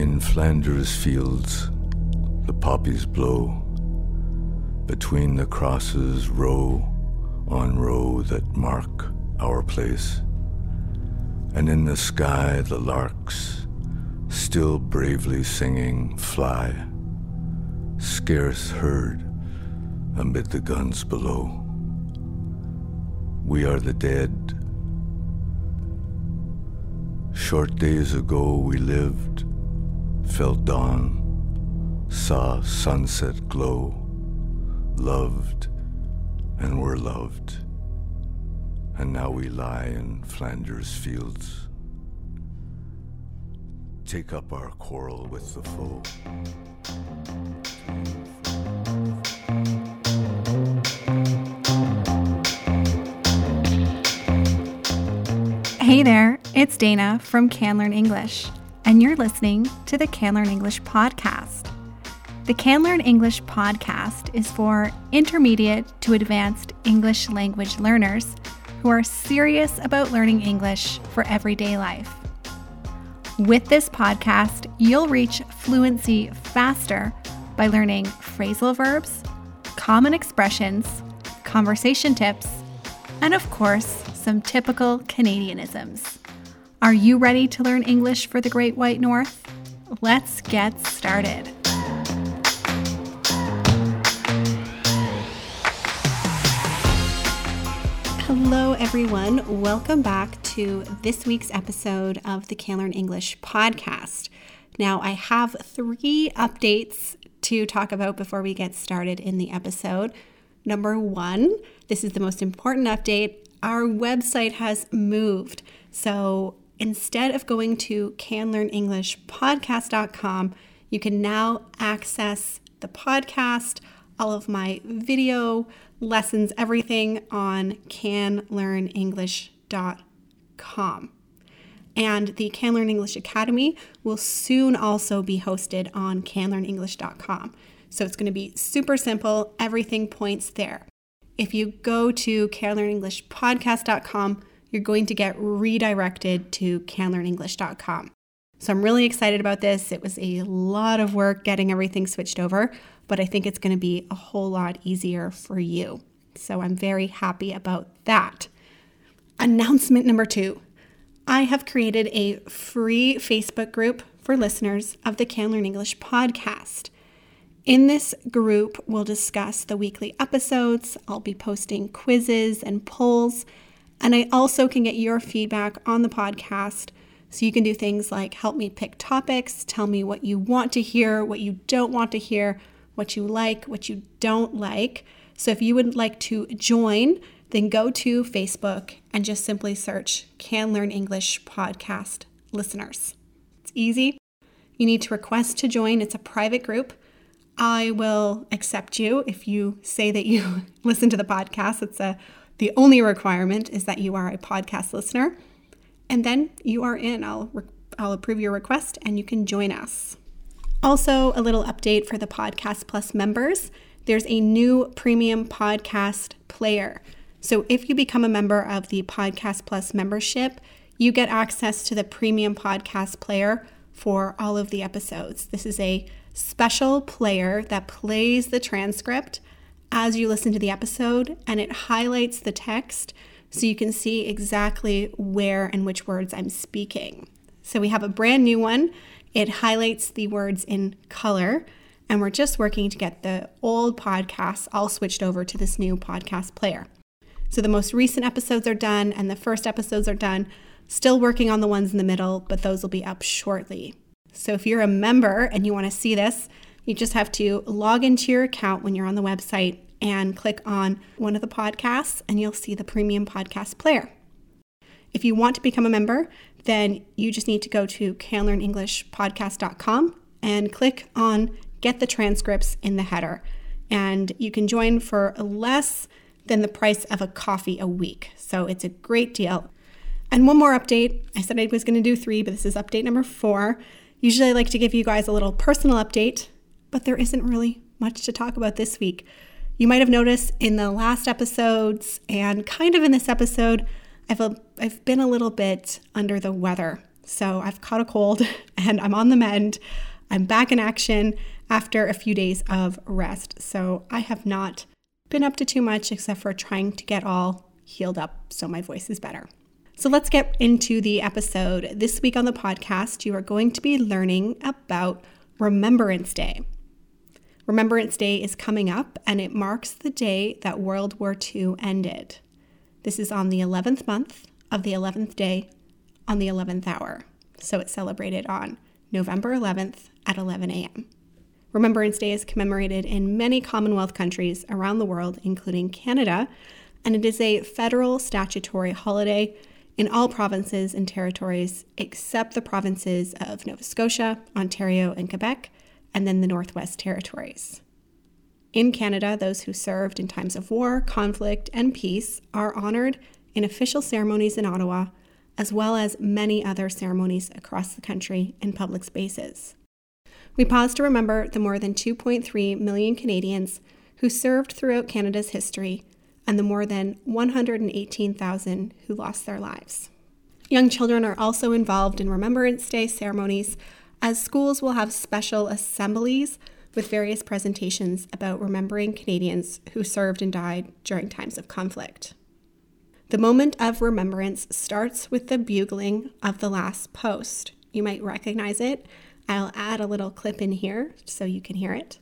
In Flanders fields, the poppies blow between the crosses, row on row that mark our place. And in the sky, the larks, still bravely singing, fly, scarce heard amid the guns below. We are the dead. Short days ago we lived felt dawn, saw sunset glow, loved and were loved. And now we lie in Flanders fields. Take up our quarrel with the foe. Hey there, it's Dana from Can Learn English and you're listening to the Can Learn English podcast. The Can Learn English podcast is for intermediate to advanced English language learners who are serious about learning English for everyday life. With this podcast, you'll reach fluency faster by learning phrasal verbs, common expressions, conversation tips, and of course, some typical Canadianisms. Are you ready to learn English for the Great White North? Let's get started. Hello, everyone. Welcome back to this week's episode of the Can Learn English podcast. Now, I have three updates to talk about before we get started in the episode. Number one, this is the most important update. Our website has moved. So instead of going to canlearnenglishpodcast.com, you can now access the podcast, all of my video lessons, everything on canlearnenglish.com. And the Can Learn English Academy will soon also be hosted on canlearnenglish.com. So it's going to be super simple. Everything points there. If you go to canlearnenglishpodcast.com, you're going to get redirected to canlearnenglish.com. So I'm really excited about this. It was a lot of work getting everything switched over, but I think it's going to be a whole lot easier for you. So I'm very happy about that. Announcement number two I have created a free Facebook group for listeners of the Can Learn English podcast. In this group, we'll discuss the weekly episodes. I'll be posting quizzes and polls and I also can get your feedback on the podcast. So you can do things like help me pick topics, tell me what you want to hear, what you don't want to hear, what you like, what you don't like. So if you would like to join, then go to Facebook and just simply search Can Learn English Podcast Listeners. It's easy. You need to request to join, it's a private group. I will accept you if you say that you listen to the podcast. It's a the only requirement is that you are a podcast listener, and then you are in. I'll, I'll approve your request and you can join us. Also, a little update for the Podcast Plus members there's a new premium podcast player. So, if you become a member of the Podcast Plus membership, you get access to the premium podcast player for all of the episodes. This is a special player that plays the transcript as you listen to the episode and it highlights the text so you can see exactly where and which words I'm speaking. So we have a brand new one. It highlights the words in color, and we're just working to get the old podcasts all switched over to this new podcast player. So the most recent episodes are done and the first episodes are done. Still working on the ones in the middle, but those will be up shortly. So if you're a member and you want to see this, you just have to log into your account when you're on the website and click on one of the podcasts, and you'll see the premium podcast player. If you want to become a member, then you just need to go to canlearnenglishpodcast.com and click on Get the Transcripts in the header. And you can join for less than the price of a coffee a week. So it's a great deal. And one more update. I said I was going to do three, but this is update number four. Usually I like to give you guys a little personal update but there isn't really much to talk about this week. You might have noticed in the last episodes and kind of in this episode, I've, a, I've been a little bit under the weather. So I've caught a cold and I'm on the mend. I'm back in action after a few days of rest. So I have not been up to too much except for trying to get all healed up so my voice is better. So let's get into the episode. This week on the podcast, you are going to be learning about Remembrance Day. Remembrance Day is coming up and it marks the day that World War II ended. This is on the 11th month of the 11th day on the 11th hour. So it's celebrated on November 11th at 11 a.m. Remembrance Day is commemorated in many Commonwealth countries around the world, including Canada, and it is a federal statutory holiday in all provinces and territories except the provinces of Nova Scotia, Ontario, and Quebec, and then the Northwest Territories. In Canada, those who served in times of war, conflict, and peace are honored in official ceremonies in Ottawa, as well as many other ceremonies across the country in public spaces. We pause to remember the more than 2.3 million Canadians who served throughout Canada's history and the more than 118,000 who lost their lives. Young children are also involved in Remembrance Day ceremonies, as schools will have special assemblies with various presentations about remembering Canadians who served and died during times of conflict. The moment of remembrance starts with the bugling of the last post. You might recognize it. I'll add a little clip in here so you can hear it.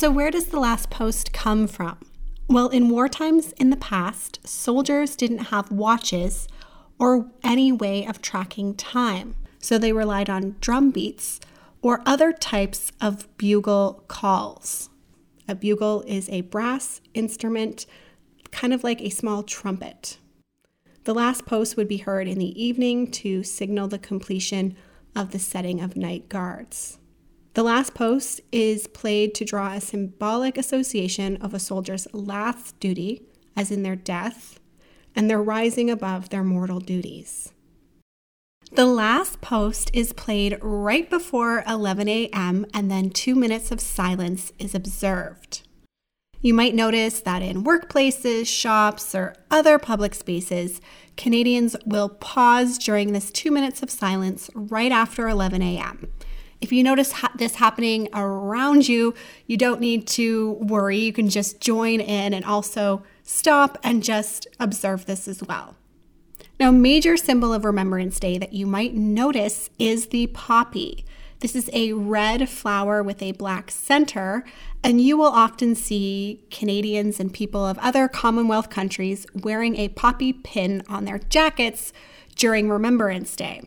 So, where does the last post come from? Well, in war times in the past, soldiers didn't have watches or any way of tracking time. So they relied on drum beats or other types of bugle calls. A bugle is a brass instrument, kind of like a small trumpet. The last post would be heard in the evening to signal the completion of the setting of night guards. The last post is played to draw a symbolic association of a soldier's last duty, as in their death, and their rising above their mortal duties. The last post is played right before 11 a.m., and then two minutes of silence is observed. You might notice that in workplaces, shops, or other public spaces, Canadians will pause during this two minutes of silence right after 11 a.m. If you notice ha- this happening around you, you don't need to worry. You can just join in and also stop and just observe this as well. Now, major symbol of Remembrance Day that you might notice is the poppy. This is a red flower with a black center, and you will often see Canadians and people of other Commonwealth countries wearing a poppy pin on their jackets during Remembrance Day.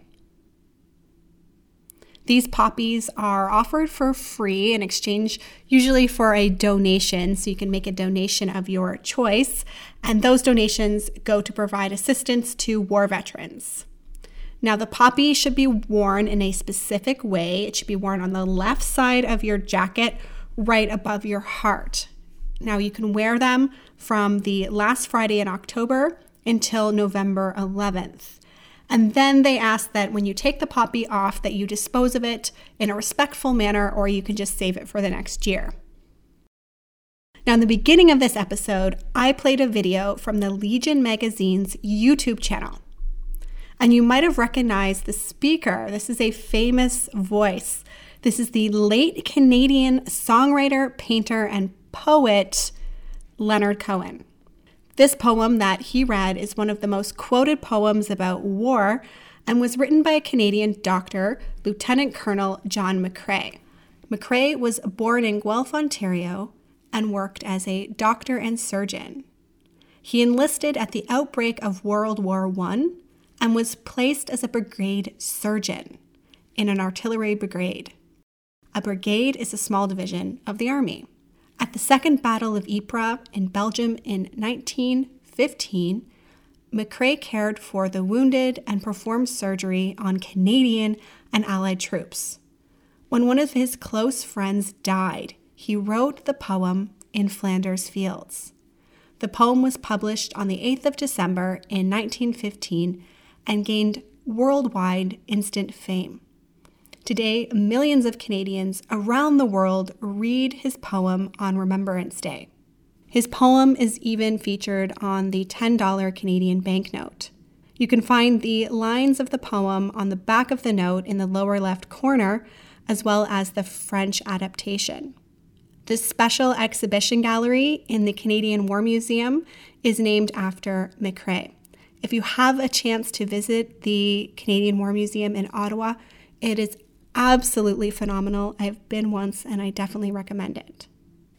These poppies are offered for free in exchange, usually for a donation. So you can make a donation of your choice, and those donations go to provide assistance to war veterans. Now, the poppy should be worn in a specific way. It should be worn on the left side of your jacket, right above your heart. Now, you can wear them from the last Friday in October until November 11th. And then they ask that when you take the poppy off that you dispose of it in a respectful manner or you can just save it for the next year. Now, in the beginning of this episode, I played a video from the Legion Magazine's YouTube channel. And you might have recognized the speaker. This is a famous voice. This is the late Canadian songwriter, painter, and poet Leonard Cohen. This poem that he read is one of the most quoted poems about war and was written by a Canadian doctor, Lieutenant Colonel John McCrae. McCrae was born in Guelph, Ontario, and worked as a doctor and surgeon. He enlisted at the outbreak of World War I and was placed as a brigade surgeon in an artillery brigade. A brigade is a small division of the Army. At the Second Battle of Ypres in Belgium in 1915, McCrae cared for the wounded and performed surgery on Canadian and Allied troops. When one of his close friends died, he wrote the poem In Flanders Fields. The poem was published on the 8th of December in 1915 and gained worldwide instant fame. Today, millions of Canadians around the world read his poem on Remembrance Day. His poem is even featured on the $10 Canadian banknote. You can find the lines of the poem on the back of the note in the lower left corner, as well as the French adaptation. The special exhibition gallery in the Canadian War Museum is named after McCrae. If you have a chance to visit the Canadian War Museum in Ottawa, it is absolutely phenomenal. I've been once and I definitely recommend it.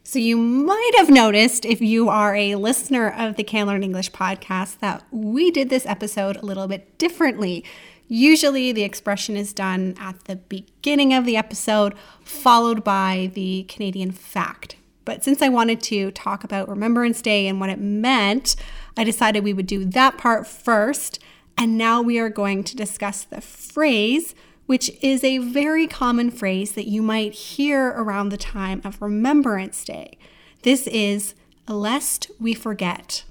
So, you might have noticed if you are a listener of the Can Learn English podcast that we did this episode a little bit differently. Usually, the expression is done at the beginning of the episode, followed by the Canadian fact. But since I wanted to talk about Remembrance Day and what it meant, I decided we would do that part first. And now we are going to discuss the phrase which is a very common phrase that you might hear around the time of Remembrance Day. This is lest we forget.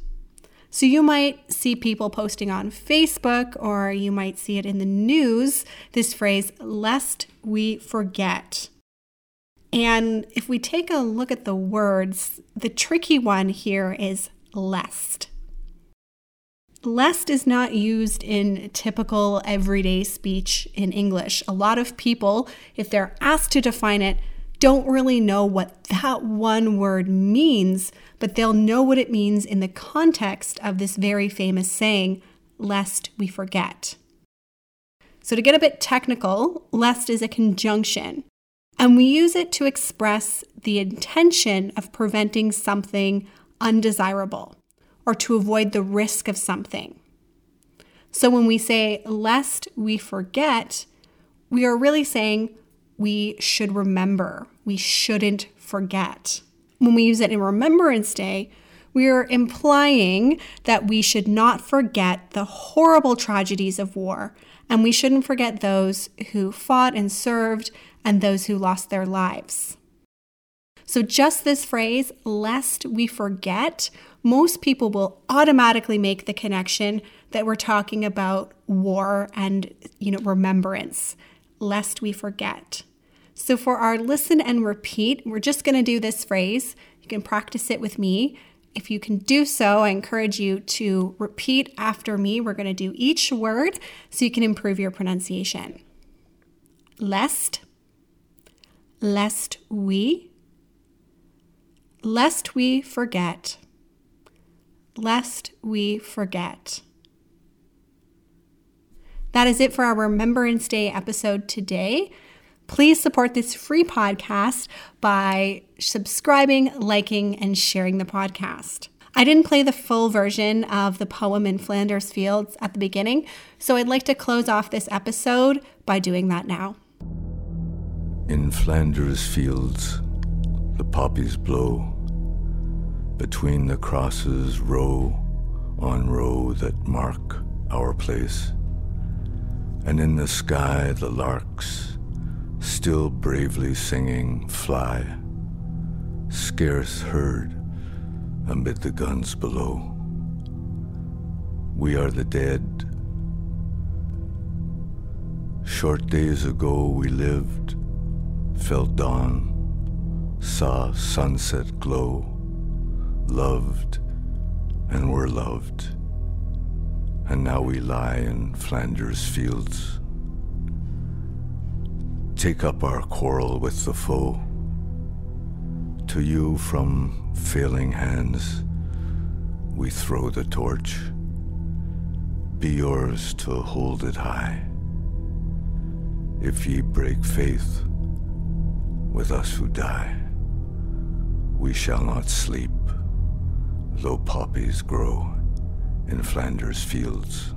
So you might see people posting on Facebook or you might see it in the news this phrase, lest we forget. And if we take a look at the words, the tricky one here is lest. Lest is not used in typical everyday speech in English. A lot of people, if they're asked to define it, don't really know what that one word means, but they'll know what it means in the context of this very famous saying, lest we forget. So, to get a bit technical, lest is a conjunction, and we use it to express the intention of preventing something undesirable or to avoid the risk of something. So when we say, lest we forget, we are really saying we should remember, we shouldn't forget. When we use it in Remembrance Day, we are implying that we should not forget the horrible tragedies of war, and we shouldn't forget those who fought and served and those who lost their lives. So, just this phrase, lest we forget, most people will automatically make the connection that we're talking about war and, you know, remembrance, lest we forget. So, for our listen and repeat, we're just going to do this phrase. You can practice it with me. If you can do so, I encourage you to repeat after me. We're going to do each word so you can improve your pronunciation. Lest, lest we, lest we forget, lest we forget. That is it for our Remembrance Day episode today. Please support this free podcast by subscribing, liking, and sharing the podcast. I didn't play the full version of the poem in Flanders Fields at the beginning, so I'd like to close off this episode by doing that now. In Flanders Fields, the poppies blow between the crosses, row on row that mark our place. And in the sky, the larks, still bravely singing, fly, scarce heard amid the guns below. We are the dead. Short days ago we lived, felt dawn, saw sunset glow loved and were loved. And now we lie in Flanders fields. Take up our quarrel with the foe. To you from failing hands we throw the torch. Be yours to hold it high. If ye break faith with us who die, we shall not sleep though poppies grow in Flanders fields.